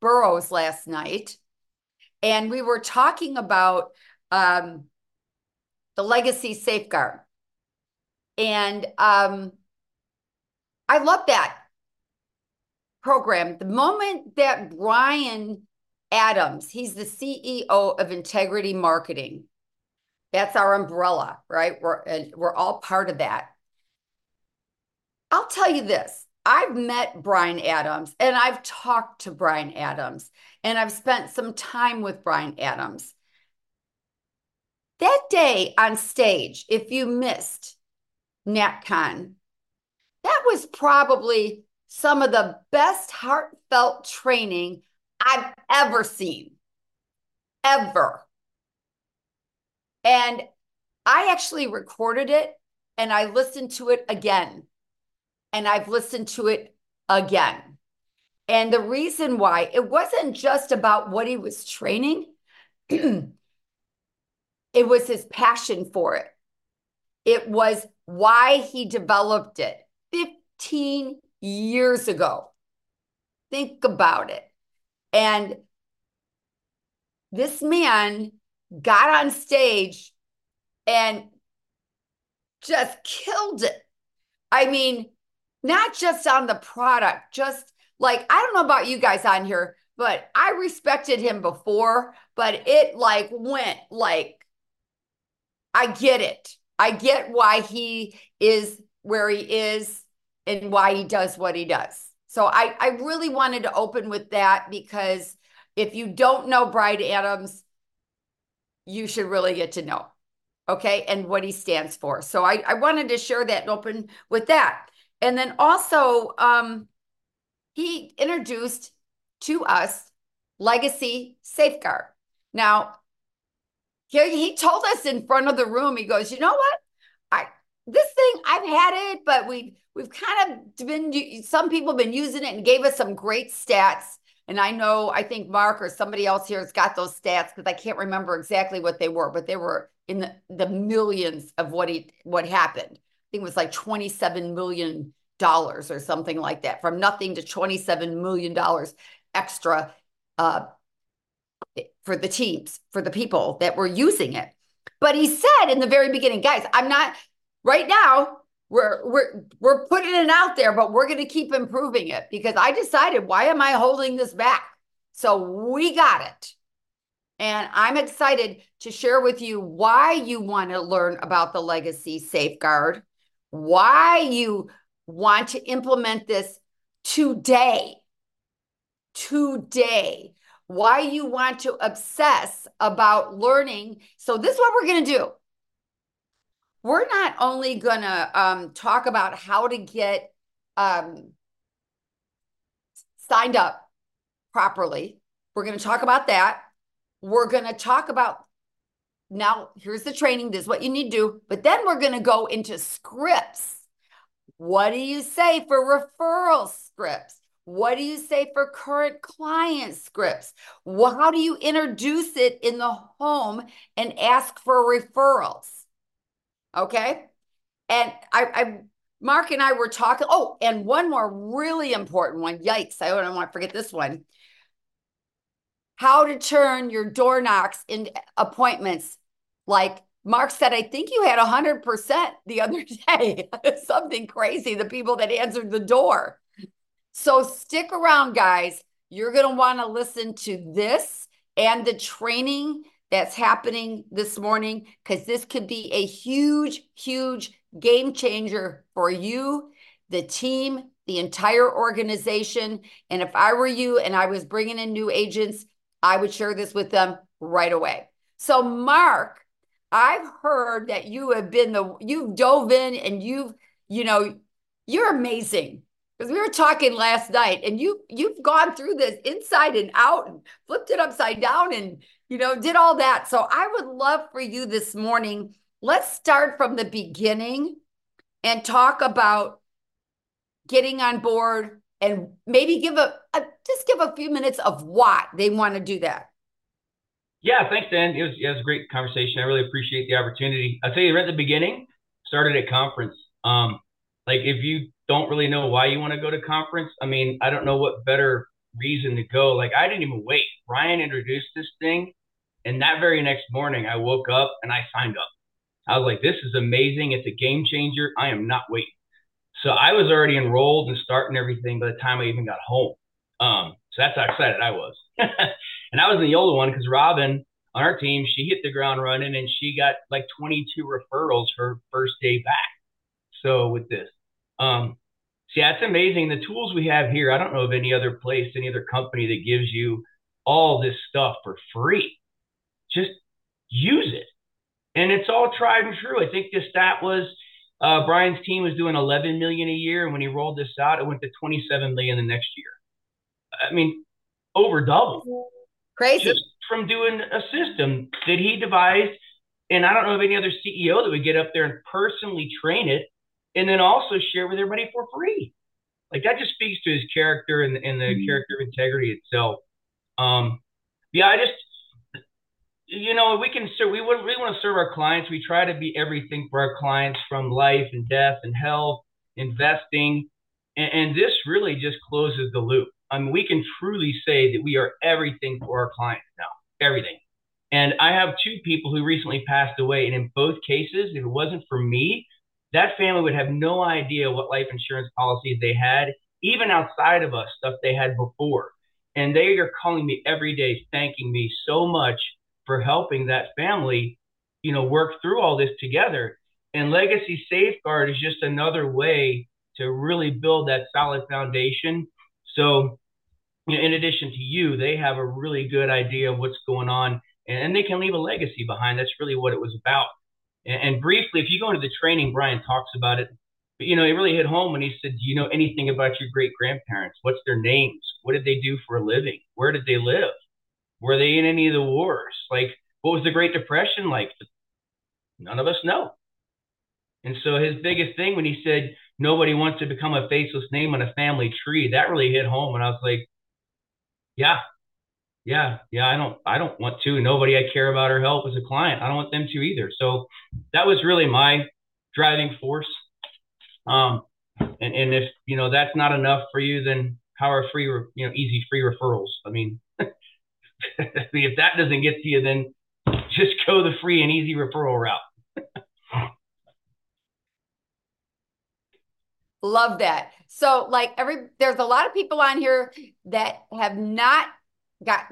Burrows last night, and we were talking about um, the legacy safeguard. And um, I love that program. The moment that Bryan Adams, he's the CEO of Integrity Marketing. That's our umbrella, right? We're we're all part of that. I'll tell you this. I've met Bryan Adams and I've talked to Bryan Adams and I've spent some time with Bryan Adams. That day on stage, if you missed NatCon, that was probably some of the best heartfelt training I've ever seen. Ever. And I actually recorded it and I listened to it again. And I've listened to it again. And the reason why it wasn't just about what he was training, it was his passion for it. It was why he developed it 15 years ago. Think about it. And this man got on stage and just killed it. I mean, not just on the product, just like, I don't know about you guys on here, but I respected him before, but it like went like, I get it. I get why he is where he is and why he does what he does. So I, I really wanted to open with that because if you don't know Bryan Adams, you should really get to know. Okay. And what he stands for. So I, I wanted to share that and open with that. And then also, um, he introduced to us Legacy Safeguard. Now, he, he told us in front of the room, he goes, you know what? I this thing, I've had it, but we've we've kind of been some people have been using it and gave us some great stats. And I know, I think Mark or somebody else here has got those stats because I can't remember exactly what they were, but they were in the, the millions of what he what happened. Think it was like 27 million dollars or something like that, from nothing to 27 million dollars extra uh, for the teams, for the people that were using it. But he said in the very beginning, guys, I'm not right now we're we're we're putting it out there, but we're going to keep improving it because I decided why am I holding this back? So we got it. And I'm excited to share with you why you want to learn about the legacy safeguard, why you want to implement this today. Today. Why you want to obsess about learning. So, this is what we're going to do we're not only going to um, talk about how to get um, signed up properly. We're going to talk about that. We're going to talk about now, here's the training. This is what you need to do. But then we're going to go into scripts. What do you say for referral scripts? What do you say for current client scripts? Well, how do you introduce it in the home and ask for referrals? Okay. And I, I, Mark and I were talking. Oh, and one more really important one. Yikes. I don't want to forget this one. How to turn your door knocks into appointments. Like Mark said, I think you had 100% the other day. Something crazy. The people that answered the door. So stick around, guys. You're going to want to listen to this and the training that's happening this morning because this could be a huge, huge game changer for you, the team, the entire organization. And if I were you and I was bringing in new agents, I would share this with them right away. So, Mark, I've heard that you have been the, you've dove in and you've, you know, you're amazing. Because we were talking last night and you you've gone through this inside and out and flipped it upside down and you know did all that. So i would love for you this morning let's start from the beginning and talk about getting on board and maybe give a, a just give a few minutes of why they want to do that yeah thanks dan it was, it was a great conversation i really appreciate the opportunity i'll tell you right at the beginning started at conference um like if you don't really know why you want to go to conference, I mean, I don't know what better reason to go. Like I didn't even wait. Ryan introduced this thing, and that very next morning I woke up and I signed up. I was like, this is amazing. It's a game changer. I am not waiting. So I was already enrolled and starting everything by the time I even got home. Um, so that's how excited I was. and I was the older one because Robin on our team, she hit the ground running and she got like 22 referrals her first day back. So with this, um, see, that's amazing. The tools we have here, I don't know of any other place, any other company that gives you all this stuff for free. Just use it. And it's all tried and true. I think the stat was uh, Bryan's team was doing 11 million a year, and when he rolled this out, it went to 27 million the next year. I mean, over double. Crazy. Just from doing a system that he devised. And I don't know of any other CEO that would get up there and personally train it and then also share with everybody for free. Like that just speaks to his character and, and the mm-hmm. character of integrity itself. Um, yeah, I just, you know, we can serve, we we want to serve our clients. We try to be everything for our clients from life and death and health, investing. And, and this really just closes the loop. I mean, we can truly say that we are everything for our clients now everything. And I have two people who recently passed away. And in both cases, if it wasn't for me, that family would have no idea what life insurance policies they had, even outside of us, stuff they had before. And they are calling me every day, thanking me so much for helping that family, you know, work through all this together. And Legacy Safeguard is just another way to really build that solid foundation. So in addition to you, they have a really good idea of what's going on and they can leave a legacy behind. That's really what it was about. And, and briefly, if you go into the training, Bryan talks about it. But, you know, it really hit home when he said, Do you know anything about your great grandparents? What's their names? What did they do for a living? Where did they live? Were they in any of the wars? Like, what was the Great Depression like? None of us know. And so his biggest thing when he said, Nobody wants to become a faceless name on a family tree, that really hit home. And I was like, yeah. Yeah. Yeah. I don't, I don't want to. Nobody I care about or help as a client. I don't want them to either. So that was really my driving force. Um, and, and if, you know, that's not enough for you, then how are free, you know, easy free referrals? I mean, if that doesn't get to you, then just go the free and easy referral route. Love that. So, like every there's a lot of people on here that have not got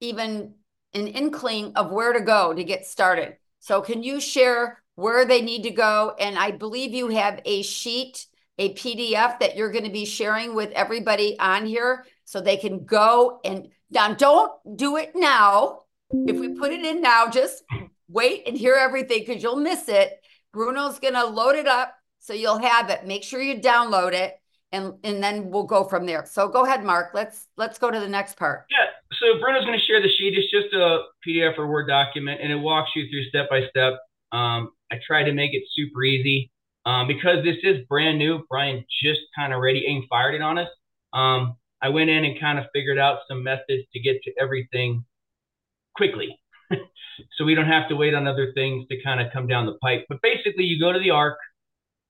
even an inkling of where to go to get started. So, can you share where they need to go? And I believe you have a sheet, a PDF that you're going to be sharing with everybody on here so they can go and now don't do it now. If we put it in now, just wait and hear everything because you'll miss it. Bruno's going to load it up so you'll have it. Make sure you download it and and then we'll go from there. So go ahead, Mark. Let's let's go to the next part. Yeah. So Bruno's going to share the sheet. It's just a PDF or Word document, and it walks you through step by step. Um, I try to make it super easy um, because this is brand new. Bryan just kind of ready and fired it on us. Um, I went in and kind of figured out some methods to get to everything quickly. so we don't have to wait on other things to kind of come down the pipe. But basically, you go to the ARC,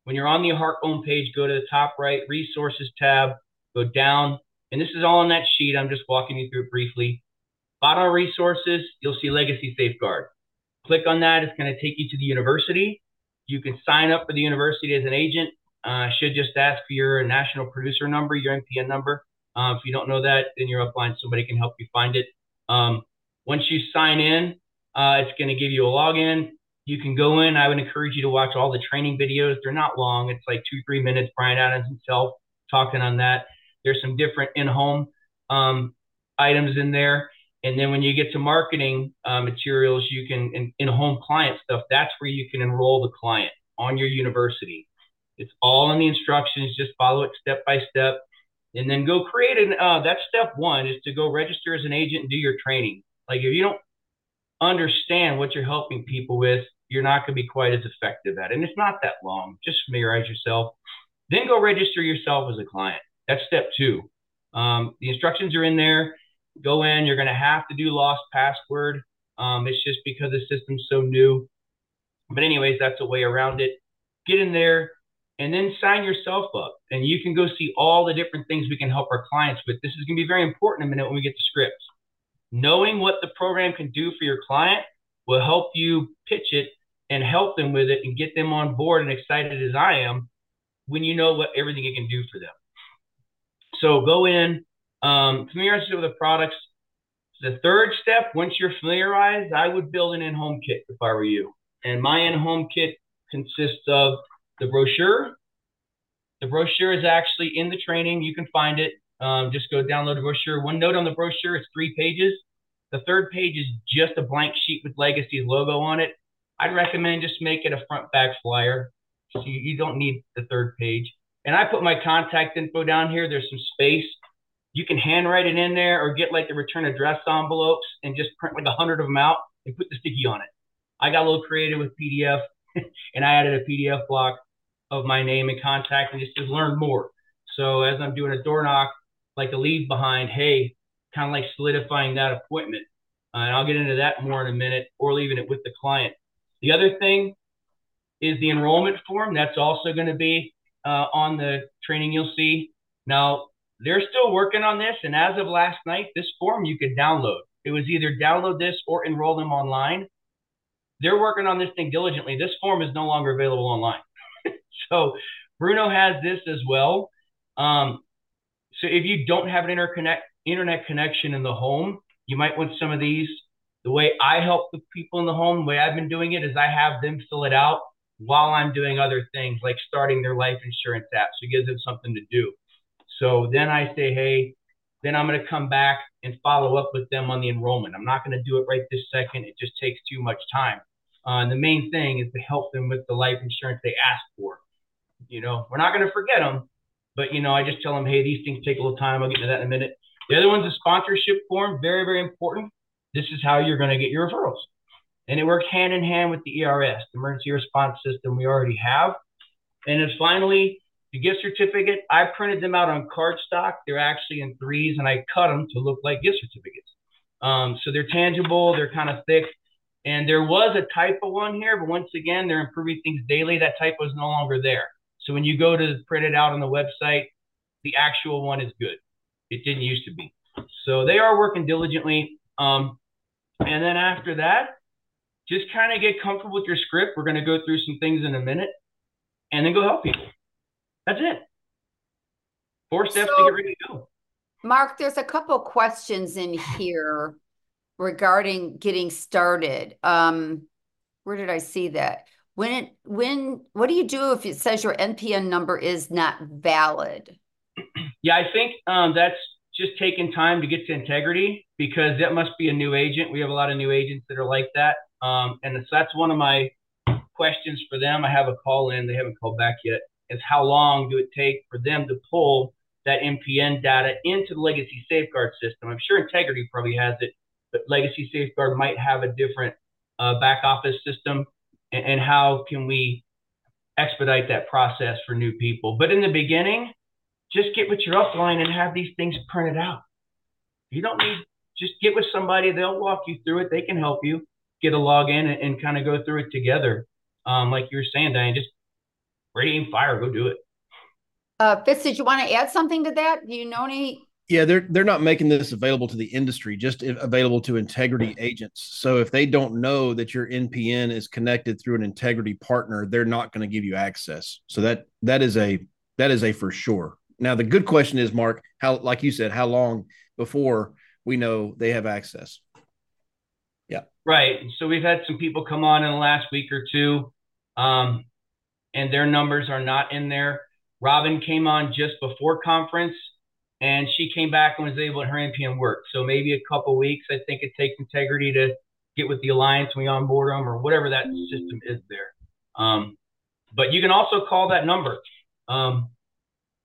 when you're on the ARC home page, go to the top right resources tab, go down, and this is all on that sheet. I'm just walking you through it briefly. Bottom resources, you'll see Legacy Safeguard. Click on that. It's going to take you to the university. You can sign up for the university as an agent. Uh, should just ask for your national producer number, your NPN number. Uh, if you don't know that, then you're upline. Somebody can help you find it. Um, once you sign in, uh, it's going to give you a login you can go in. I would encourage you to watch all the training videos. They're not long. It's like two, three minutes. Bryan Adams himself talking on that. There's some different in-home um, items in there. And then when you get to marketing uh, materials, you can in, in-home client stuff. That's where you can enroll the client on your university. It's all in the instructions. Just follow it step by step, and then go create an. Uh, that's step one is to go register as an agent and do your training. Like if you don't understand what you're helping people with, you're not going to be quite as effective at it. And it's not that long. Just familiarize yourself. Then go register yourself as a client. That's step two. Um, the instructions are in there. Go in. You're going to have to do lost password. Um, it's just because the system's so new. But anyways, that's a way around it. Get in there and then sign yourself up. And you can go see all the different things we can help our clients with. This is going to be very important in a minute when we get to scripts. Knowing what the program can do for your client will help you pitch it and help them with it and get them on board and excited as I am when you know what everything it can do for them. So go in, um, familiarize yourself with the products. The third step, once you're familiarized, I would build an in-home kit if I were you. And my in-home kit consists of the brochure. The brochure is actually in the training. You can find it. Um, just go download the brochure. One note on the brochure, it's three pages. The third page is just a blank sheet with Legacy's logo on it. I'd recommend just make it a front back flyer. So you, you don't need the third page. And I put my contact info down here. There's some space. You can handwrite it in there or get like the return address envelopes and just print like a hundred of them out and put the sticky on it. I got a little creative with PDF and I added a PDF block of my name and contact and just to learn more. So as I'm doing a door knock, like a leave behind, hey, kind of like solidifying that appointment. Uh, and I'll get into that more in a minute or leaving it with the client. The other thing is the enrollment form. That's also going to be uh, on the training you'll see. Now, they're still working on this. And as of last night, this form you could download. It was either download this or enroll them online. They're working on this thing diligently. This form is no longer available online. so Bruno has this as well. Um, so if you don't have an interconnect internet connection in the home, you might want some of these. The way I help the people in the home, the way I've been doing it is I have them fill it out while I'm doing other things like starting their life insurance app. So it gives them something to do. So then I say, hey, then I'm going to come back and follow up with them on the enrollment. I'm not going to do it right this second. It just takes too much time. Uh, and the main thing is to help them with the life insurance they ask for. You know, we're not going to forget them, but you know, I just tell them, hey, these things take a little time. I'll get into that in a minute. The other one's a sponsorship form, very, very important. This is how you're going to get your referrals. And it works hand in hand with the ERS, the emergency response system we already have. And then finally, the gift certificate, I printed them out on cardstock. They're actually in threes, and I cut them to look like gift certificates. Um, so they're tangible, they're kind of thick. And there was a typo one here, but once again, they're improving things daily. That typo is no longer there. So when you go to print it out on the website, the actual one is good. It didn't used to be. So they are working diligently. Um, and then after that, just kind of get comfortable with your script. We're going to go through some things in a minute and then go help people. That's it. Four steps so, to get ready to go. Mark, there's a couple questions in here regarding getting started. Um, where did I see that? When it when what do you do if it says your NPN number is not valid? Yeah, I think um, that's just taking time to get to integrity because that must be a new agent. We have a lot of new agents that are like that. Um, and so that's one of my questions for them. I have a call in, they haven't called back yet. Is how long do it take for them to pull that NPN data into the legacy safeguard system? I'm sure integrity probably has it, but legacy safeguard might have a different uh, back office system. And, and how can we expedite that process for new people? But in the beginning, just get with your upline and have these things printed out. You don't need, just get with somebody. They'll walk you through it. They can help you get a login and, and kind of go through it together. Um, like you were saying, Diane, just ready and fire, go do it. Uh, Fitz, did you want to add something to that? Do you know any? Yeah, they're they're not making this available to the industry, just available to integrity agents. So if they don't know that your NPN is connected through an integrity partner, they're not going to give you access. So that that is a that is a for sure. Now, the good question is, Mark, how, like you said, how long before we know they have access? Yeah. Right. So we've had some people come on in the last week or two, um, and their numbers are not in there. Robin came on just before conference, and she came back and was able to her NPN work. So maybe a couple weeks. I think it takes integrity to get with the alliance when we onboard them or whatever that system is there. Um, but you can also call that number. Um,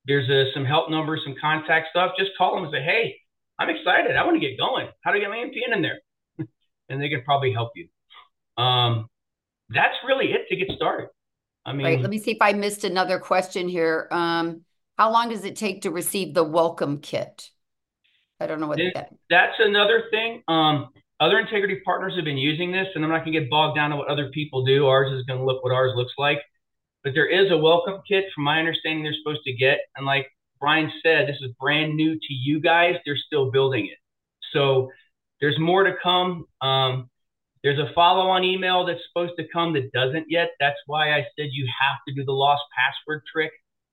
there's a, some help numbers, some contact stuff. Just call them and say, hey, I'm excited. I want to get going. How do I get my NPN in there? and they can probably help you. Um, that's really it to get started. I mean, right. Let me see if I missed another question here. Um, how long does it take to receive the welcome kit? I don't know what that. That's another thing. Um, other integrity partners have been using this, and I'm not going to get bogged down to what other people do. Ours is going to look what ours looks like. but there is a welcome kit from my understanding they're supposed to get. And like Bryan said, this is brand new to you guys. They're still building it. So there's more to come. Um, there's a follow on email that's supposed to come that doesn't yet. That's why I said you have to do the lost password trick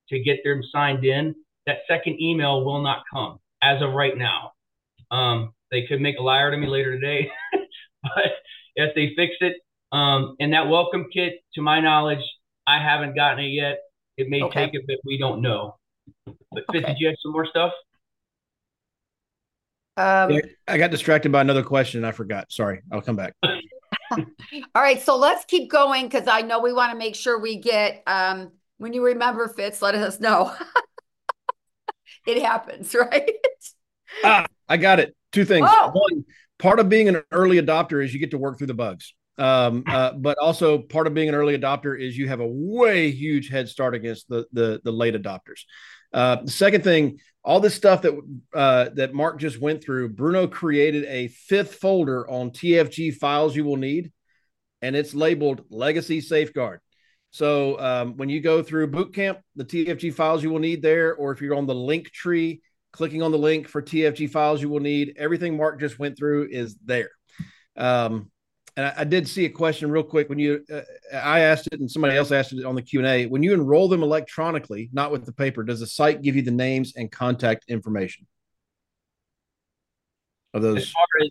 to get them signed in. That second email will not come as of right now. Um, they could make a liar to me later today, but if they fix it, um, and that welcome kit, to my knowledge, I haven't gotten it yet. It may okay. take a bit. we don't know. But Fitz, okay. did you have some more stuff? Um, I got distracted by another question and I forgot. Sorry, I'll come back. All right, so let's keep going because I know we want to make sure we get. Um, when you remember Fitz, let us know. it happens, right? ah, I got it. Two things. Oh. One, part of being an early adopter is you get to work through the bugs. Um, uh, but also part of being an early adopter is you have a way huge head start against the the, the late adopters. Uh, the second thing, all this stuff that uh, that Mark just went through, Bruno created a fifth folder on TFG files you will need, and it's labeled Legacy Safeguard. So um, when you go through boot camp, the TFG files you will need there, or if you're on the link tree, clicking on the link for TFG files you will need, everything Mark just went through is there. Um, and I, I, did see a question real quick when you uh, I asked it and somebody else asked it on the Q and A. When you enroll them electronically, not with the paper, does the site give you the names and contact information of those? As as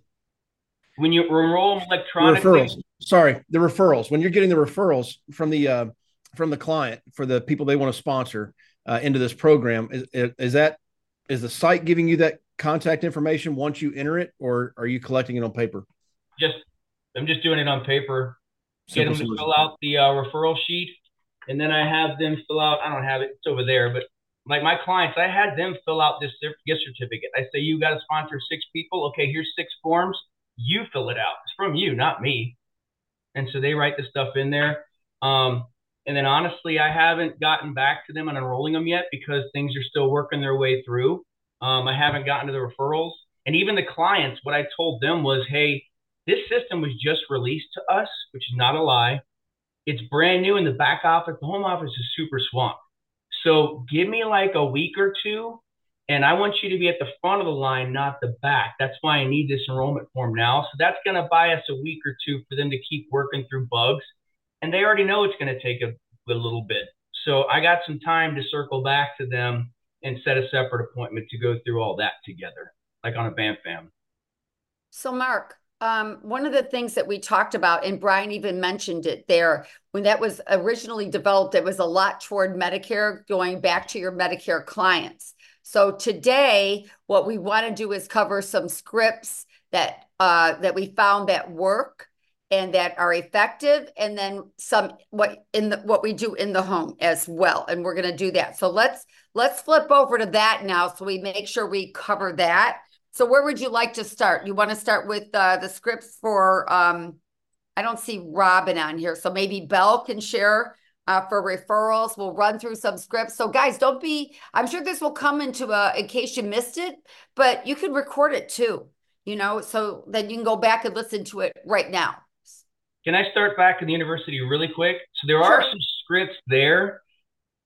when you enroll them electronically, referrals. Sorry, the referrals. When you're getting the referrals from the uh, from the client for the people they want to sponsor uh, into this program, is, is that is the site giving you that contact information once you enter it, or are you collecting it on paper? Just I'm just doing it on paper. Get them to fill out the uh, referral sheet, and then I have them fill out. I don't have it; it's over there. But like my clients, I had them fill out this gift certificate. I say, "You got to sponsor six people. Okay, here's six forms. You fill it out. It's from you, not me." And so they write the stuff in there. Um, and then honestly, I haven't gotten back to them on enrolling them yet because things are still working their way through. Um, I haven't gotten to the referrals. And even the clients, what I told them was, hey, this system was just released to us, which is not a lie. It's brand new in the back office. The home office is super swamped. So give me like a week or two, and I want you to be at the front of the line, not the back. That's why I need this enrollment form now. So that's going to buy us a week or two for them to keep working through bugs. And they already know it's going to take a, a little bit. So I got some time to circle back to them and set a separate appointment to go through all that together, like on a BAM fam. So, Mark, um, one of the things that we talked about, and Bryan even mentioned it there, when that was originally developed, it was a lot toward Medicare, going back to your Medicare clients. So today, what we want to do is cover some scripts that uh, that we found that work and that are effective, and then some what in the what we do in the home as well. And we're going to do that. So let's let's flip over to that now, so we make sure we cover that. So where would you like to start? You want to start with uh, the scripts for, um, I don't see Robin on here. So maybe Belle can share uh, for referrals. We'll run through some scripts. So guys, don't be, I'm sure this will come into a, in case you missed it, but you can record it too, you know, so then you can go back and listen to it right now. Can I start back in the university really quick? So there sure. are some scripts there,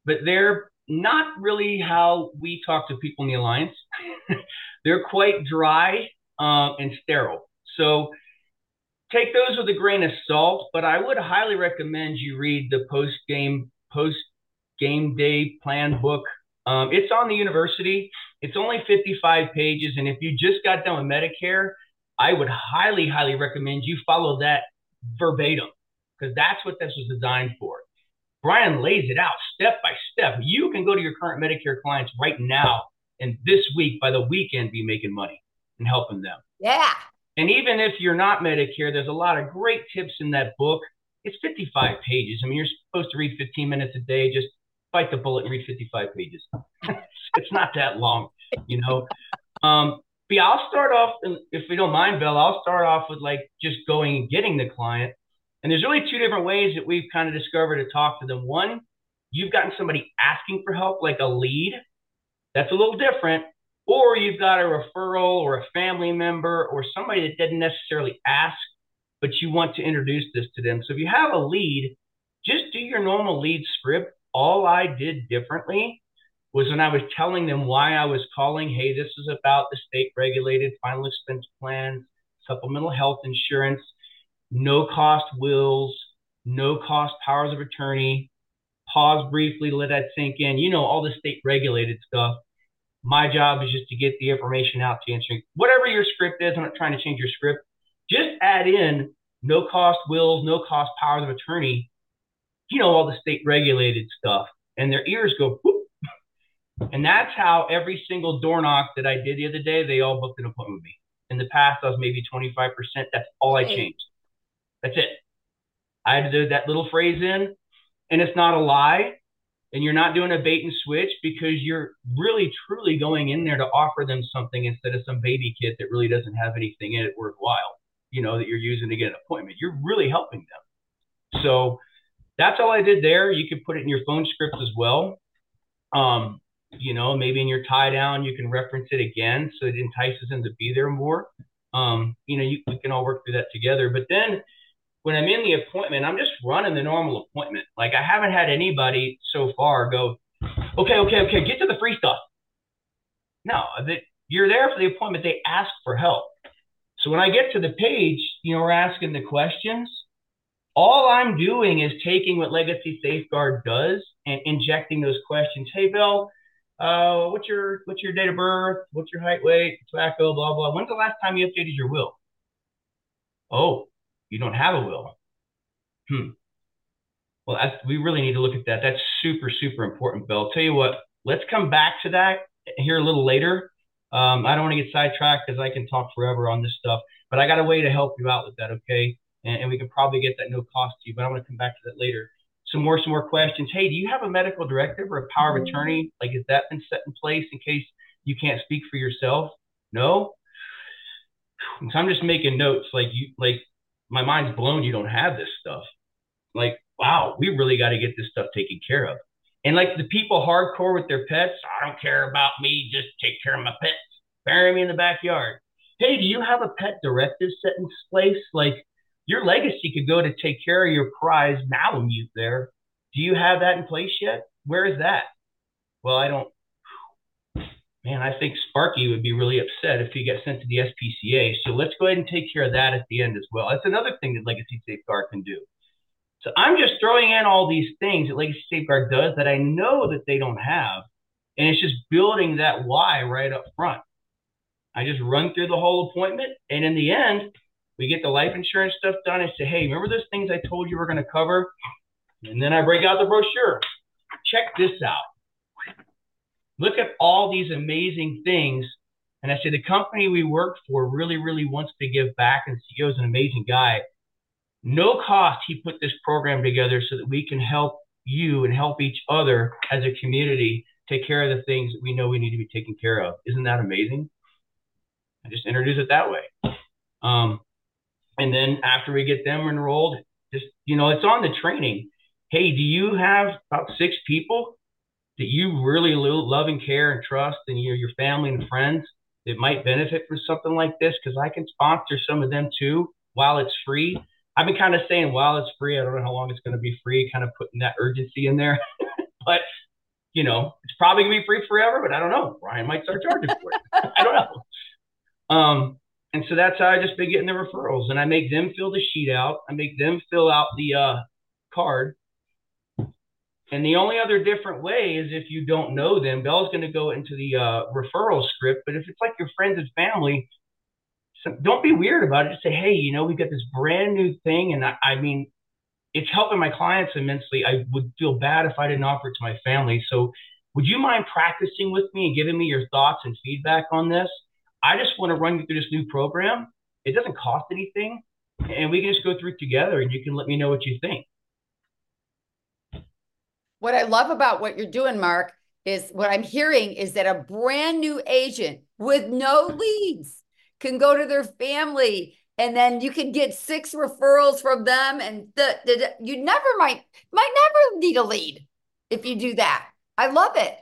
but they're not really how we talk to people in the alliance. They're quite dry um, and sterile. So take those with a grain of salt, but I would highly recommend you read the post game post game day plan book. Um, it's on the university. It's only 55 pages, and if you just got done with Medicare, I would highly, highly recommend you follow that verbatim because that's what this was designed for. Bryan lays it out step by step. You can go to your current Medicare clients right now and this week by the weekend be making money and helping them. Yeah. And even if you're not Medicare, there's a lot of great tips in that book. It's 55 pages. I mean, you're supposed to read 15 minutes a day. Just bite the bullet and read 55 pages. it's not that long, you know. Um, but yeah, I'll start off, and if we don't mind, Bill, I'll start off with like just going and getting the client. And there's really two different ways that we've kind of discovered to talk to them. One, you've gotten somebody asking for help, like a lead, that's a little different. Or you've got a referral or a family member or somebody that didn't necessarily ask, but you want to introduce this to them. So if you have a lead, just do your normal lead script. All I did differently was when I was telling them why I was calling, hey, this is about the state regulated final expense plans, supplemental health insurance, no cost wills, no cost powers of attorney. Pause briefly, let that sink in. You know, all the state regulated stuff. My job is just to get the information out to answering whatever your script is. I'm not trying to change your script. Just add in no cost wills, no cost powers of attorney. You know, all the state regulated stuff. And their ears go, whoop. And that's how every single door knock that I did the other day, they all booked an appointment with me. In the past, I was maybe 25%. That's all I changed. That's it. I had to do that little phrase in, and it's not a lie. And you're not doing a bait and switch because you're really truly going in there to offer them something instead of some baby kit that really doesn't have anything in it worthwhile, you know, that you're using to get an appointment. You're really helping them. So that's all I did there. You could put it in your phone script as well. Um, you know, maybe in your tie down, you can reference it again so it entices them to be there more. Um, you know, you, we can all work through that together. But then when I'm in the appointment, I'm just running the normal appointment. Like I haven't had anybody so far go, okay, okay, okay, get to the free stuff. No, that you're there for the appointment. They ask for help. So when I get to the page, you know, we're asking the questions. All I'm doing is taking what Legacy Safeguard does and injecting those questions. Hey, Bill, uh, what's your what's your date of birth? What's your height, weight, tobacco, blah blah. When's the last time you updated your will? Oh, you don't have a will. Hmm. Well, we really need to look at that. That's super, super important, Bill. I'll tell you what, let's come back to that here a little later. Um, I don't want to get sidetracked because I can talk forever on this stuff, but I got a way to help you out with that, okay? And, and we can probably get that no cost to you, but I'm going to come back to that later. Some more, some more questions. Hey, do you have a medical directive or a power of attorney? Like, has that been set in place in case you can't speak for yourself? No. So I'm just making notes. Like you, like my mind's blown you don't have this stuff. Like, wow, we really got to get this stuff taken care of. And like the people hardcore with their pets, I don't care about me, just take care of my pets. Bury me in the backyard. Hey, do you have a pet directive set in place? Like your legacy could go to take care of your prize Malamute there. Do you have that in place yet? Where is that? Well, I don't man, I think Sparky would be really upset if he got sent to the SPCA. So let's go ahead and take care of that at the end as well. That's another thing that Legacy Safeguard can do. So I'm just throwing in all these things that Legacy Safeguard does that I know that they don't have. And it's just building that why right up front. I just run through the whole appointment. And in the end, we get the life insurance stuff done and say, hey, remember those things I told you we're going to cover? And then I break out the brochure. Check this out look at all these amazing things. And I said, the company we work for really, really wants to give back, and CEO is an amazing guy. No cost, he put this program together so that we can help you and help each other as a community take care of the things that we know we need to be taken care of. Isn't that amazing? I just introduce it that way. Um, and then after we get them enrolled, just, you know, it's on the training. Hey, do you have about six people that you really love and care and trust and your your family and friends that might benefit from something like this because I can sponsor some of them too while it's free. I've been kind of saying while it's free, I don't know how long it's going to be free, kind of putting that urgency in there. but you know, it's probably gonna be free forever, but I don't know. Bryan might start charging for it. I don't know. Um, and so that's how I just been getting the referrals, and I make them fill the sheet out. I make them fill out the uh, card, and the only other different way is if you don't know them, Belle's going to go into the uh, referral script. But if it's like your friends and family, don't be weird about it. Just say, hey, you know, we've got this brand new thing. And I, I mean, it's helping my clients immensely. I would feel bad if I didn't offer it to my family. So would you mind practicing with me and giving me your thoughts and feedback on this? I just want to run you through this new program. It doesn't cost anything. And we can just go through it together and you can let me know what you think. What I love about what you're doing, Mark, is what I'm hearing is that a brand new agent with no leads can go to their family and then you can get six referrals from them and the, the you never might might never need a lead if you do that. I love it.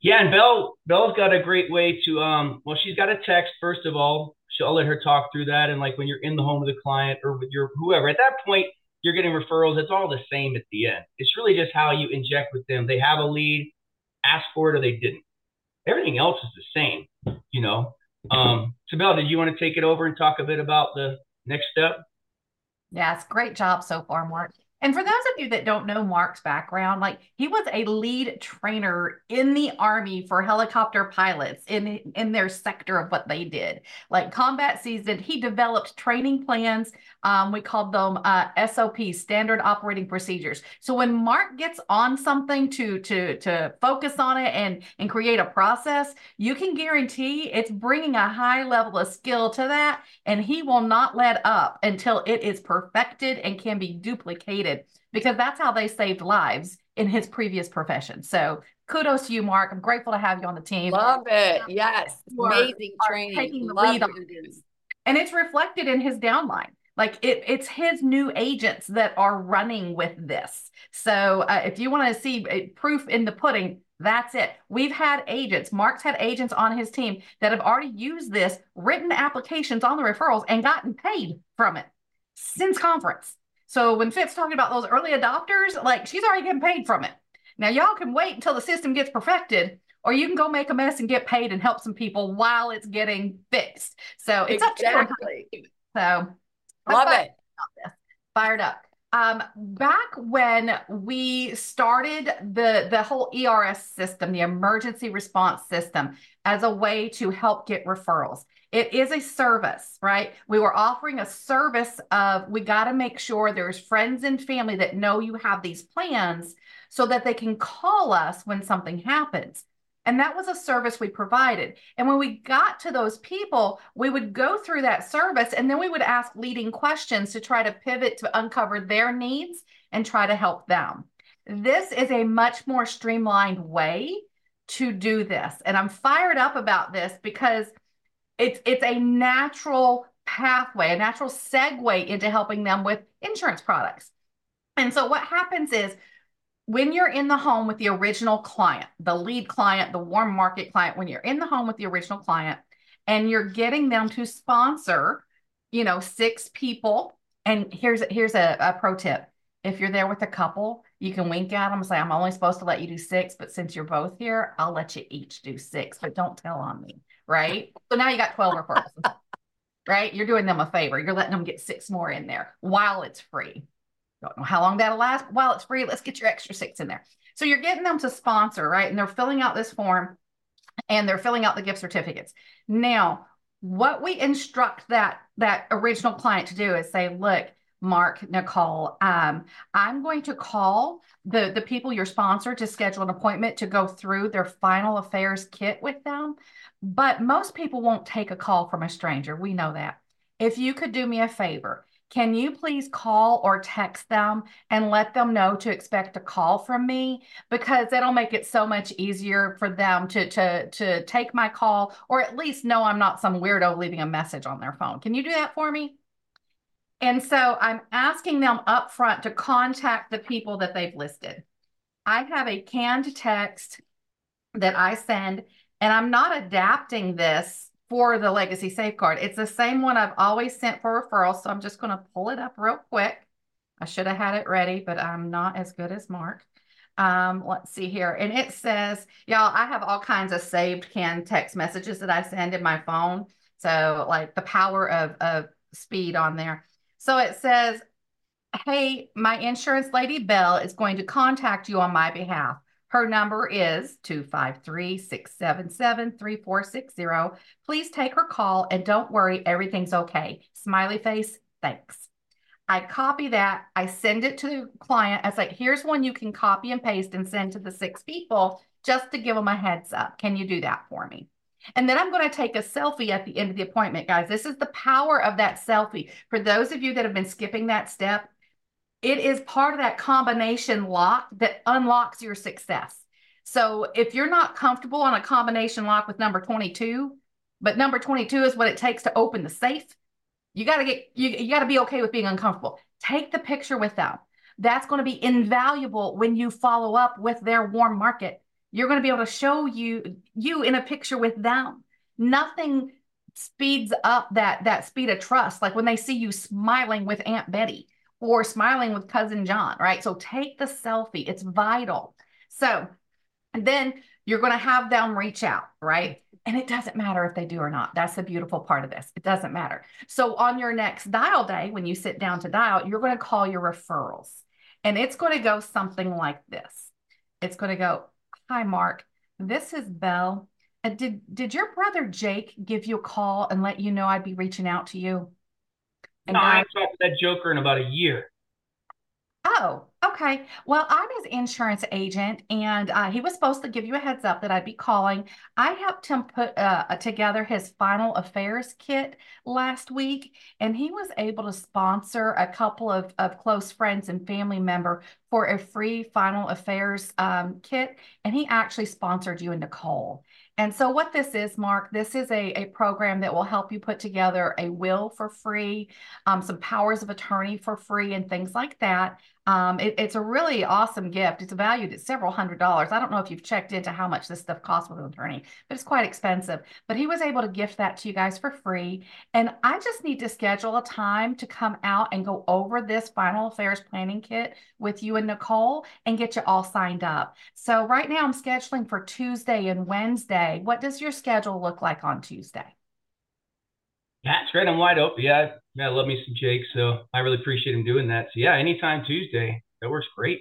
Yeah, and Belle Belle's got a great way to um well she's got a text first of all. She'll let her talk through that and like when you're in the home of the client or with your whoever at that point you're getting referrals. It's all the same at the end. It's really just how you inject with them. They have a lead, ask for it, or they didn't. Everything else is the same, you know. Um, Sabella, did you want to take it over and talk a bit about the next step? Yes, great job so far, Mark. And for those of you that don't know Mark's background, like he was a lead trainer in the Army for helicopter pilots in, in their sector of what they did. Like combat season, he developed training plans. Um, we called them uh, SOP, standard operating procedures. So when Mark gets on something to to to focus on it and and create a process, you can guarantee it's bringing a high level of skill to that, and he will not let up until it is perfected and can be duplicated because that's how they saved lives in his previous profession. So kudos to you, Mark. I'm grateful to have you on the team. Love it. Yes. Amazing are, training. Are taking the Love lead on this. And it's reflected in his downline. Like it, it's his new agents that are running with this. So uh, if you want to see uh, proof in the pudding, that's it. We've had agents, Mark's had agents on his team that have already used this, written applications on the referrals, and gotten paid from it since conference. So when Fitz talking about those early adopters, like she's already getting paid from it. Now y'all can wait until the system gets perfected, or you can go make a mess and get paid and help some people while it's getting fixed. So it's exactly. up to you. So love it. Fired up. Um, back when we started the the whole ERS system, the emergency response system, as a way to help get referrals. It is a service, right? We were offering a service of we got to make sure there's friends and family that know you have these plans so that they can call us when something happens. And that was a service we provided. And when we got to those people, we would go through that service and then we would ask leading questions to try to pivot to uncover their needs and try to help them. This is a much more streamlined way to do this. And I'm fired up about this because it's it's a natural pathway, a natural segue into helping them with insurance products. And so what happens is when you're in the home with the original client, the lead client, the warm market client, when you're in the home with the original client and you're getting them to sponsor, you know, six people. And here's here's a, a pro tip. If you're there with a couple, you can wink at them and say, I'm only supposed to let you do six, but since you're both here, I'll let you each do six, but don't tell on me. Right. So now you got 12 referrals. right. You're doing them a favor. You're letting them get six more in there while it's free. Don't know how long that'll last. While it's free, let's get your extra six in there. So you're getting them to sponsor, right? And they're filling out this form and they're filling out the gift certificates. Now, what we instruct that that original client to do is say, look, Mark, Nicole, um, I'm going to call the, the people your sponsor to schedule an appointment to go through their final affairs kit with them. But most people won't take a call from a stranger. We know that. If you could do me a favor, can you please call or text them and let them know to expect a call from me? Because that'll make it so much easier for them to, to, to take my call or at least know I'm not some weirdo leaving a message on their phone. Can you do that for me? And so I'm asking them up front to contact the people that they've listed. I have a canned text that I send, and I'm not adapting this for the legacy safeguard. It's the same one I've always sent for referrals. So I'm just going to pull it up real quick. I should have had it ready, but I'm not as good as Mark. Um, let's see here. And it says, y'all, I have all kinds of saved canned text messages that I send in my phone. So like the power of, of speed on there. So it says, Hey, my insurance lady Belle is going to contact you on my behalf. Her number is 253 677 3460. Please take her call and don't worry, everything's okay. Smiley face, thanks. I copy that, I send it to the client. I say, here's one you can copy and paste and send to the six people just to give them a heads up. Can you do that for me? And then I'm going to take a selfie at the end of the appointment, guys. This is the power of that selfie. For those of you that have been skipping that step, it is part of that combination lock that unlocks your success. So if you're not comfortable on a combination lock with number 22, but number 22 is what it takes to open the safe, you got to get you, you got to be okay with being uncomfortable. Take the picture with them. That's going to be invaluable when you follow up with their warm market you're going to be able to show you you in a picture with them. Nothing speeds up that that speed of trust like when they see you smiling with Aunt Betty for smiling with cousin John, right? So take the selfie. It's vital. So then you're going to have them reach out, right? And it doesn't matter if they do or not. That's the beautiful part of this. It doesn't matter. So on your next dial day, when you sit down to dial, you're going to call your referrals. And it's going to go something like this. It's going to go, Hi, Mark. This is Belle. Did did your brother Jake give you a call and let you know I'd be reaching out to you? And no, I haven't talked to that joker in about a year. Oh, okay. Well, I'm his insurance agent, and uh, he was supposed to give you a heads up that I'd be calling. I helped him put uh, together his final affairs kit last week, and he was able to sponsor a couple of, of close friends and family member for a free final affairs um, kit. And he actually sponsored you and Nicole. And so, what this is, Mark, this is a, a program that will help you put together a will for free, um, some powers of attorney for free, and things like that. Um, it, it's a really awesome gift. It's valued at several hundred dollars. I don't know if you've checked into how much this stuff costs with an attorney, but it's quite expensive. But he was able to gift that to you guys for free. And I just need to schedule a time to come out and go over this final affairs planning kit with you and Nicole and get you all signed up. So right now I'm scheduling for Tuesday and Wednesday. What does your schedule look like on Tuesday? That's great. I'm wide open. Yeah, yeah, I love me some Jake, so I really appreciate him doing that. So yeah, anytime Tuesday, that works great.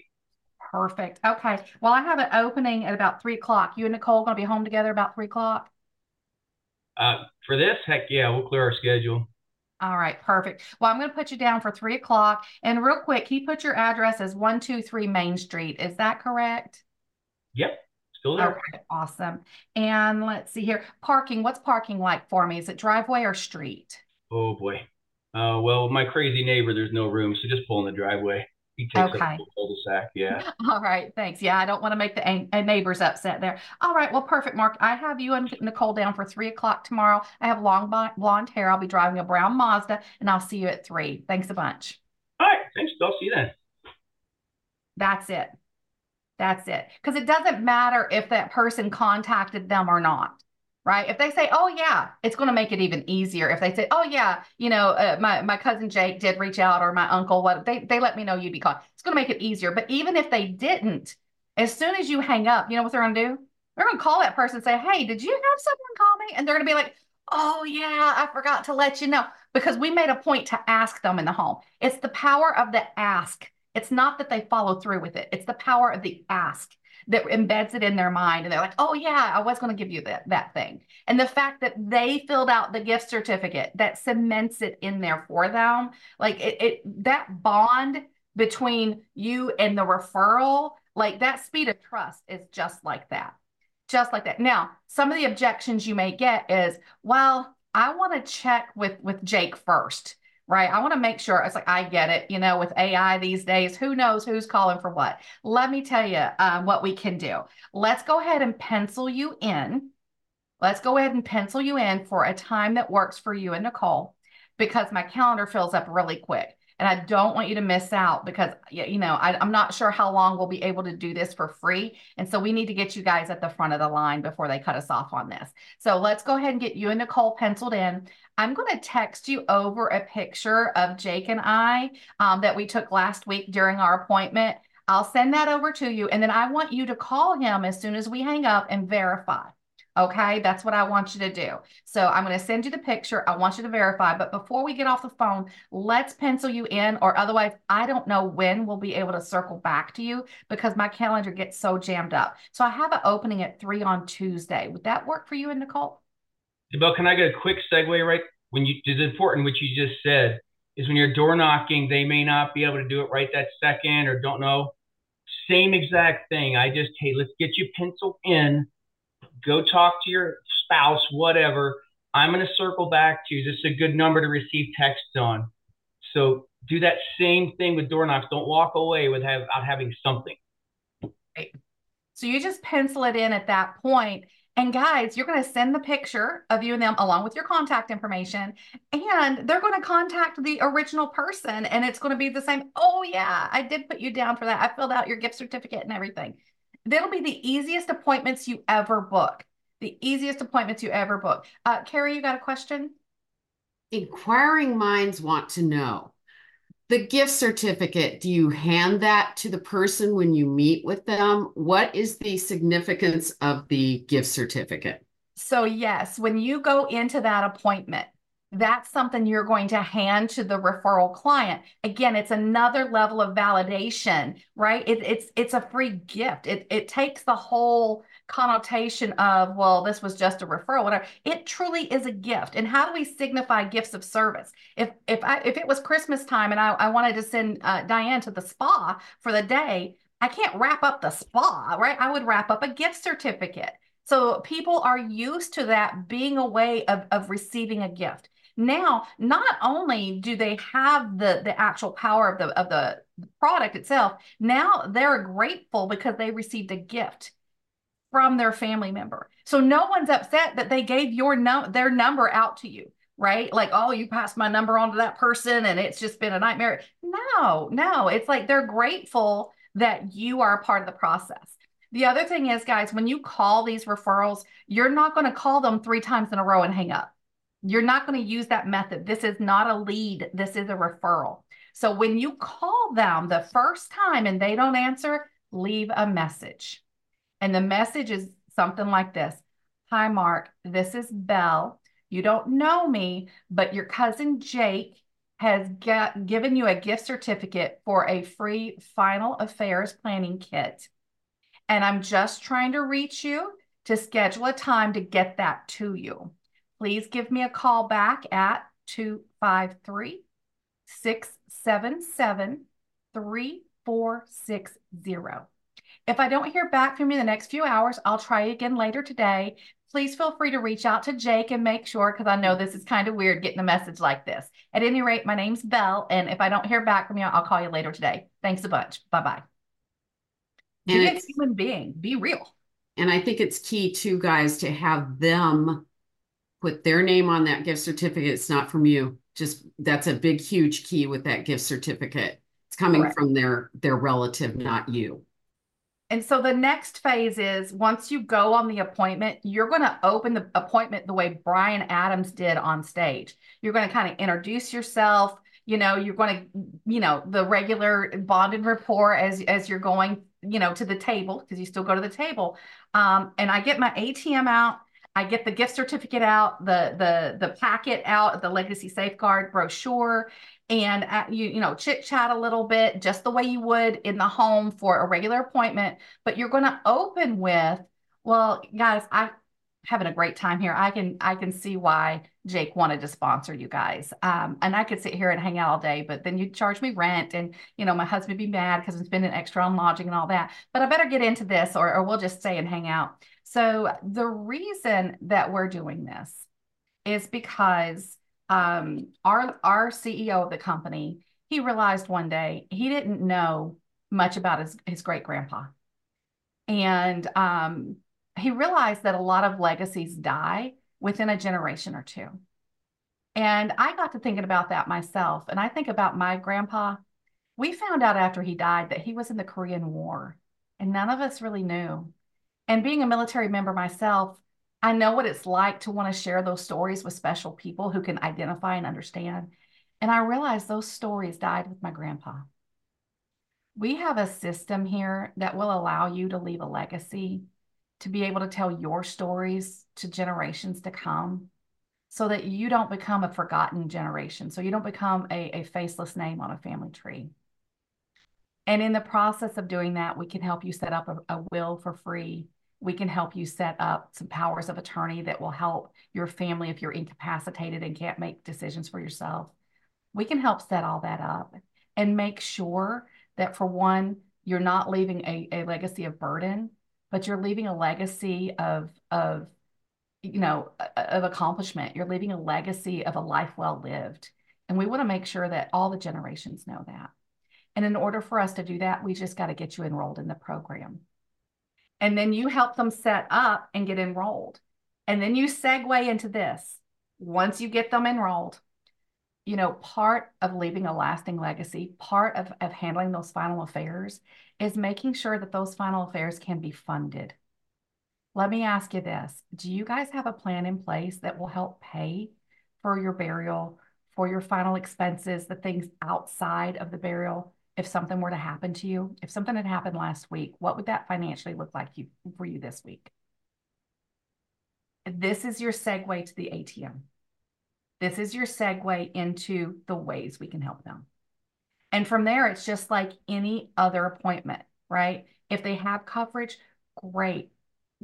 Perfect. Okay. Well, I have an opening at about three o'clock. You and Nicole gonna be home together about three o'clock. Uh, for this, heck yeah, we'll clear our schedule. All right, perfect. Well, I'm going to put you down for three o'clock. And real quick, can you put your address as 123 Main Street? Is that correct? Yep, still there. Okay, awesome. And let's see here. Parking, what's parking like for me? Is it driveway or street? Oh, boy. Uh, well, my crazy neighbor, there's no room, so just pull in the driveway. He takes okay. up the cul-de-sac. Yeah. All right. Thanks. Yeah, I don't want to make the neighbors upset there. All right. Well, perfect, Mark. I have you and Nicole down for three o'clock tomorrow. I have long blonde hair. I'll be driving a brown Mazda, and I'll see you at three. Thanks a bunch. All right. Thanks. I'll see you then. That's it. That's it. Because it doesn't matter if that person contacted them or not right? If they say, "Oh yeah," it's going to make it even easier. If they say, "Oh yeah," you know, uh, my my cousin Jake did reach out, or my uncle, what they they let me know you'd be called. It's going to make it easier. But even if they didn't, as soon as you hang up, you know what they're going to do? They're going to call that person and say, "Hey, did you have someone call me?" And they're going to be like, "Oh yeah, I forgot to let you know," because we made a point to ask them in the home. It's the power of the ask. It's not that they follow through with it. It's the power of the ask that embeds it in their mind and they're like oh yeah i was going to give you that that thing. And the fact that they filled out the gift certificate that cements it in there for them like it, it that bond between you and the referral like that speed of trust is just like that just like that. Now some of the objections you may get is well i want to check with with jake first right? I want to make sure it's like, I get it, you know, with AI these days, who knows who's calling for what? Let me tell you um, what we can do. Let's go ahead and pencil you in. Let's go ahead and pencil you in for a time that works for you and Nicole because my calendar fills up really quick. And I don't want you to miss out because, you know, I, am not sure how long we'll be able to do this for free. And so we need to get you guys at the front of the line before they cut us off on this. So let's go ahead and get you and Nicole penciled in. I'm going to text you over a picture of Jake and I um, that we took last week during our appointment. I'll send that over to you. And then I want you to call him as soon as we hang up and verify. Okay, that's what I want you to do. So I'm going to send you the picture. I want you to verify. But before we get off the phone, let's pencil you in, or otherwise, I don't know when we'll be able to circle back to you because my calendar gets so jammed up. So I have an opening at three on Tuesday. Would that work for you and Nicole? Bill, can I get a quick segue right when you is important what you just said is when you're door knocking, they may not be able to do it right that second or don't know. Same exact thing. I just hey, let's get you penciled in go talk to your spouse, whatever. I'm going to circle back to you. This is a good number to receive texts on. So do that same thing with door knocks. Don't walk away without having something. Right. So you just pencil it in at that point. And guys, you're going to send the picture of you and them along with your contact information, and they're going to contact the original person, and it's going to be the same. Oh, yeah, I did put you down for that. I filled out your gift certificate and everything that'll be the easiest appointments you ever book. The easiest appointments you ever book. Uh, Carrie, you got a question? Inquiring minds want to know the gift certificate, do you hand that to the person when you meet with them? What is the significance of the gift certificate? So, yes, when you go into that appointment, that's something you're going to hand to the referral client again it's another level of validation right it, it's it's a free gift it, it takes the whole connotation of well this was just a referral whatever. It truly is a gift. And how do we signify gifts of service? If if i if it was christmas time and i, I wanted to send uh, diane to the spa for the day i can't wrap up the spa right? I would wrap up a gift certificate. So people are used to that being a way of, of receiving a gift. Now not only do they have the the actual power of the of the product itself now they're grateful because they received a gift from their family member. So no one's upset that they gave your num- their number out to you right? Like oh you passed my number on to that person and it's just been a nightmare. No no. It's like they're grateful that you are a part of the process. The other thing is guys when you call these referrals you're not going to call them three times in a row and hang up. You're not going to use that method. This is not a lead, this is a referral. So when you call them the first time and they don't answer, leave a message. And the message is something like this Hi, Mark, this is Belle. You don't know me, but your cousin Jake has given you a gift certificate for a free final affairs planning kit. And I'm just trying to reach you to schedule a time to get that to you please give me a call back at 253 677 3460. If I don't hear back from you in the next few hours, I'll try again later today. Please feel free to reach out to Jake and make sure, because I know this is kind of weird getting a message like this. At any rate, my name's Belle, and if I don't hear back from you, I'll call you later today. Thanks a bunch. Bye bye. Be a human being, be real. And I think it's key, too, guys, to have them put their name on that gift certificate. It's not from you. Just that's a big, huge key with that gift certificate. It's coming Correct. from their their relative, not you. And so the next phase is once you go on the appointment, you're going to open the appointment the way Bryan Adams did on stage. You're going to kind of introduce yourself. You know, you're going to, you know, the regular bonded rapport as as you're going, you know, to the table because you still go to the table. Um, and I get my ATM out I get the gift certificate out, the the the packet out, the Legacy Safeguard brochure, and uh, you you know chit chat a little bit, just the way you would in the home for a regular appointment. But you're going to open with, well, guys, I having a great time here. I can I can see why Jake wanted to sponsor you guys. Um, and I could sit here and hang out all day, but then you'd charge me rent, and you know my husband be mad because I'm spending extra on lodging and all that. But I better get into this, or or we'll just stay and hang out. So the reason that we're doing this is because um, our our CEO of the company he realized one day he didn't know much about his his great grandpa, and um, he realized that a lot of legacies die within a generation or two. And I got to thinking about that myself, and I think about my grandpa. We found out after he died that he was in the Korean War, and none of us really knew. And being a military member myself, I know what it's like to want to share those stories with special people who can identify and understand. And I realized those stories died with my grandpa. We have a system here that will allow you to leave a legacy, to be able to tell your stories to generations to come so that you don't become a forgotten generation. So you don't become a, a faceless name on a family tree. And in the process of doing that, we can help you set up a, a will for free. We can help you set up some powers of attorney that will help your family if you're incapacitated and can't make decisions for yourself. We can help set all that up and make sure that, for one, you're not leaving a, a legacy of burden, but you're leaving a legacy of, of you know, of accomplishment. You're leaving a legacy of a life well lived. And we want to make sure that all the generations know that. And in order for us to do that, we just got to get you enrolled in the program. And then you help them set up and get enrolled. And then you segue into this. Once you get them enrolled, you know, part of leaving a lasting legacy, part of, of handling those final affairs is making sure that those final affairs can be funded. Let me ask you this Do you guys have a plan in place that will help pay for your burial, for your final expenses, the things outside of the burial. If something were to happen to you, if something had happened last week, what would that financially look like you, for you this week? This is your segue to the ATM. This is your segue into the ways we can help them. And from there, it's just like any other appointment, right? If they have coverage, great.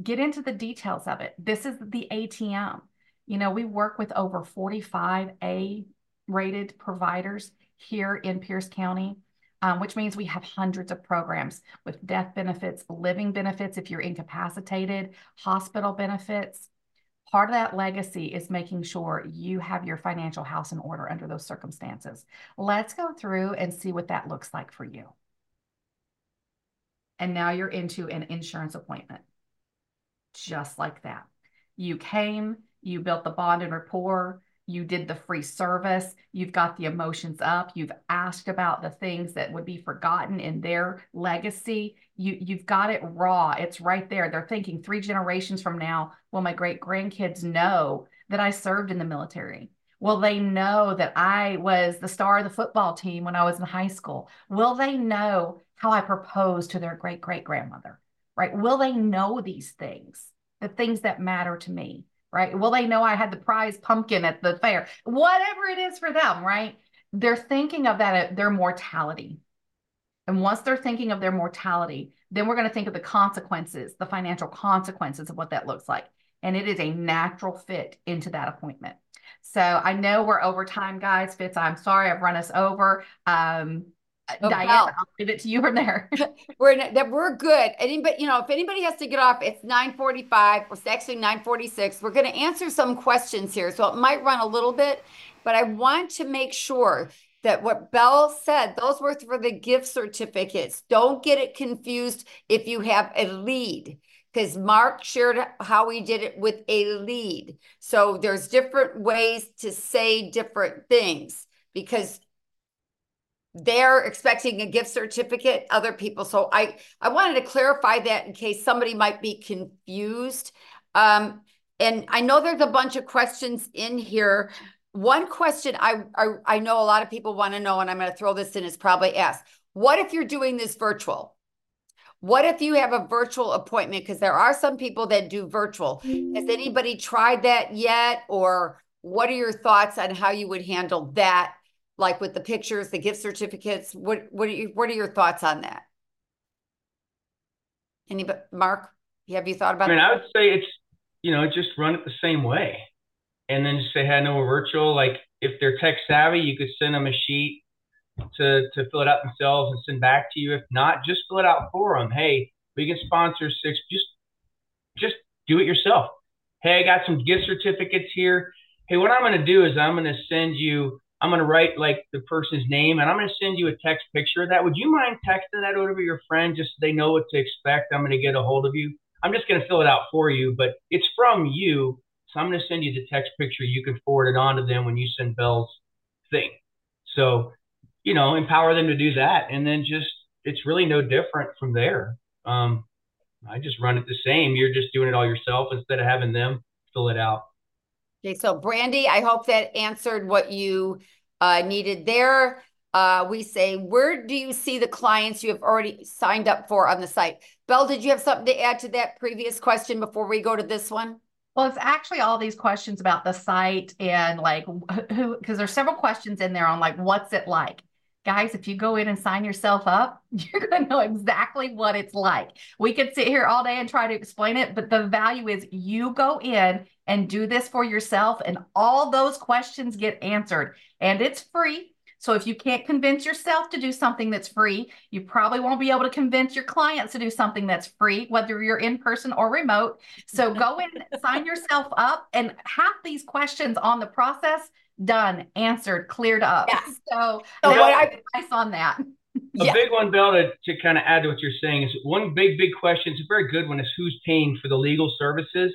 Get into the details of it. This is the ATM. You know, we work with over 45 A rated providers here in Pierce County. Um, which means we have hundreds of programs with death benefits, living benefits if you're incapacitated, hospital benefits, Part of that legacy is making sure you have your financial house in order under those circumstances. Let's go through and see what that looks like for you. And now you're into an insurance appointment. Just like that. You came, you built the bond and rapport, you did the free service, you've got the emotions up, you've asked about the things that would be forgotten in their legacy. You you've got it raw. It's right there. They're thinking 3 generations from now, will my great grandkids know that I served in the military? Will they know that I was the star of the football team when I was in high school? Will they know how I proposed to their great great grandmother? Right? Will they know these things, the things that matter to me? Right? Well, they know I had the prize pumpkin at the fair, whatever it is for them, right? They're thinking of that their mortality. And once they're thinking of their mortality, then we're going to think of the consequences, the financial consequences of what that looks like. And it is a natural fit into that appointment. So I know we're over time, guys. Fitz, I'm sorry I've run us over. Um, Uh, oh, Diane, I'll leave it to you from there. we're that we're good. Anybody, you know, if anybody has to get off, it's 945. It's actually 946. We're going to answer some questions here. So it might run a little bit, but I want to make sure that what Belle said, those were for the gift certificates. Don't get it confused if you have a lead because Mark shared how he did it with a lead. So there's different ways to say different things because they're expecting a gift certificate other people. So i i wanted to clarify that in case somebody might be confused. Um and i know there's a bunch of questions in here. One question i i, I know a lot of people want to know and i'm going to throw this in is probably asked. What if you're doing this virtual? What if you have a virtual appointment? Because there are some people that do virtual. Has anybody tried that yet? Or what are your thoughts on how you would handle that like with the pictures, the gift certificates. What what are you, what are your thoughts on that? Anybody, Mark, have you thought about? I mean, I would say it's you know just run it the same way, and then just say, "Hey, no, we're virtual." Like if they're tech savvy, you could send them a sheet to to fill it out themselves and send back to you. If not, just fill it out for them. Hey, we can sponsor six. Just just do it yourself. Hey, I got some gift certificates here. Hey, what I'm going to do is I'm going to send you I'm going to write like the person's name and I'm going to send you a text picture of that. Would you mind texting that over to your friend just so they know what to expect? I'm going to get a hold of you. I'm just going to fill it out for you, but it's from you. So I'm going to send you the text picture. You can forward it on to them when you send Belle's thing. So, you know, empower them to do that. And then just, it's really no different from there. Um, I just run it the same. You're just doing it all yourself instead of having them fill it out. Okay, so Brandy, I hope that answered what you uh, needed there. Uh, we say, where do you see the clients you have already signed up for on the site? Belle, did you have something to add to that previous question before we go to this one? Well, it's actually all these questions about the site and like who, because there's several questions in there on like, what's it like? Guys, if you go in and sign yourself up, you're going to know exactly what it's like. We could sit here all day and try to explain it, but the value is you go in and do this for yourself, and all those questions get answered. And it's free. So if you can't convince yourself to do something that's free, you probably won't be able to convince your clients to do something that's free, whether you're in person or remote. So go in, sign yourself up, and have these questions on the process done, answered, cleared up. Yeah. So, so what I advice on that. A yeah. big one, Belle, to, to kind of add to what you're saying is one big, big question. It's a very good one. Is who's paying for the legal services?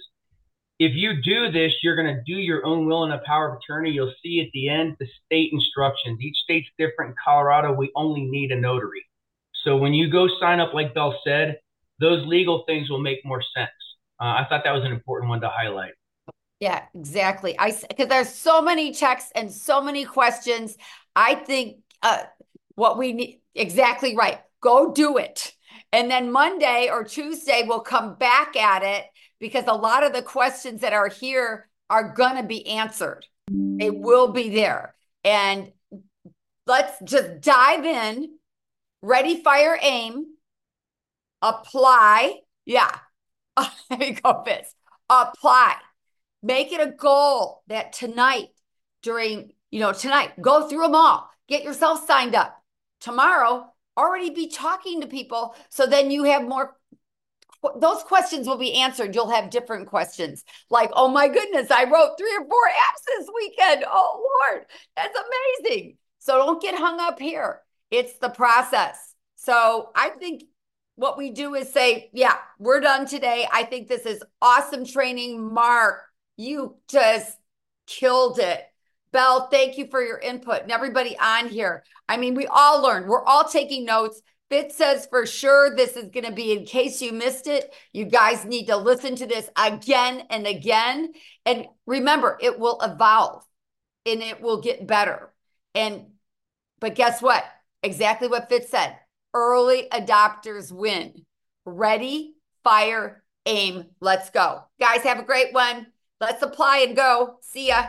if you do this, you're going to do your own will and a power of attorney. You'll see at the end the state instructions. Each state's different. In Colorado, we only need a notary. So when you go sign up, like Belle said, those legal things will make more sense. Uh, I thought that was an important one to highlight. Yeah, exactly. I because there's so many checks and so many questions. I think uh, what we need exactly right. Go do it. And then Monday or Tuesday we'll come back at it because a lot of the questions that are here are to be answered. They will be there. And let's just dive in. Ready, fire, aim. Apply. Yeah. go, Fitz. Apply. Make it a goal that tonight, during, you know, tonight, go through them all. Get yourself signed up. Tomorrow, already be talking to people. So then you have more those questions will be answered. You'll have different questions like, oh my goodness, I wrote three or four apps this weekend. Oh Lord, that's amazing. So don't get hung up here. It's the process. So I think what we do is say, yeah, we're done today. I think this is awesome training. Mark, you just killed it. Belle, thank you for your input and everybody on here. I mean, we all learned, we're all taking notes. Fitz says for sure this is going to be in case you missed it. You guys need to listen to this again and again. And remember, it will evolve and it will get better. And, but guess what? Exactly what Fitz said early adopters win. Ready, fire, aim. Let's go. Guys, have a great one. Let's apply and go. See ya.